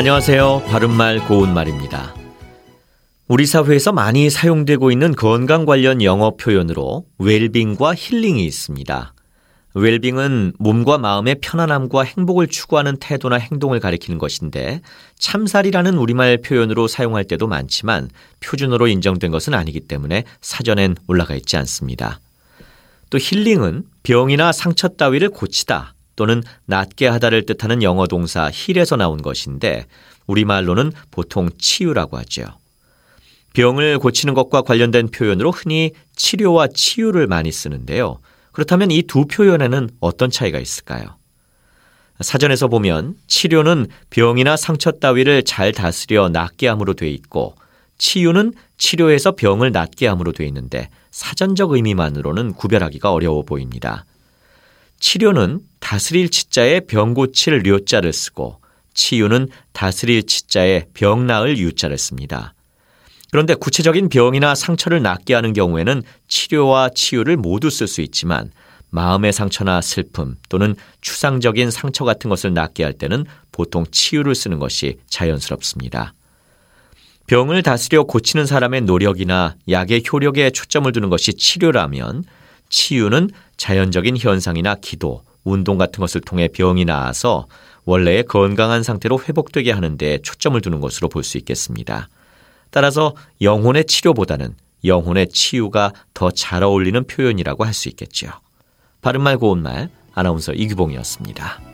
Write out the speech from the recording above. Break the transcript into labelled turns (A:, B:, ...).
A: 안녕하세요. 바른말 고운말입니다. 우리 사회에서 많이 사용되고 있는 건강 관련 영어 표현으로 웰빙과 힐링이 있습니다. 웰빙은 몸과 마음의 편안함과 행복을 추구하는 태도나 행동을 가리키는 것인데 참살이라는 우리말 표현으로 사용할 때도 많지만 표준어로 인정된 것은 아니기 때문에 사전엔 올라가 있지 않습니다. 또 힐링은 병이나 상처 따위를 고치다 또는 낫게 하다를 뜻하는 영어 동사 힐에서 나온 것인데 우리말로는 보통 치유라고 하죠. 병을 고치는 것과 관련된 표현으로 흔히 치료와 치유를 많이 쓰는데요. 그렇다면 이 두 표현에는 어떤 차이가 있을까요? 사전에서 보면 치료는 병이나 상처 따위를 잘 다스려 낫게 함으로 돼 있고 치유는 치료해서 병을 낫게 함으로 돼 있는데 사전적 의미만으로는 구별하기가 어려워 보입니다. 치료는 다스릴 치자에 병 고칠 료자를 쓰고 치유는 다스릴 치자에 병 나을 유자를 씁니다. 그런데 구체적인 병이나 상처를 낫게 하는 경우에는 치료와 치유를 모두 쓸 수 있지만 마음의 상처나 슬픔 또는 추상적인 상처 같은 것을 낫게 할 때는 보통 치유를 쓰는 것이 자연스럽습니다. 병을 다스려 고치는 사람의 노력이나 약의 효력에 초점을 두는 것이 치료라면 치유는 자연적인 현상이나 기도, 운동 같은 것을 통해 병이 나아서 원래의 건강한 상태로 회복되게 하는데 초점을 두는 것으로 볼 수 있겠습니다. 따라서 영혼의 치료보다는 영혼의 치유가 더 잘 어울리는 표현이라고 할 수 있겠지요. 바른말 고운말 아나운서 이규봉이었습니다.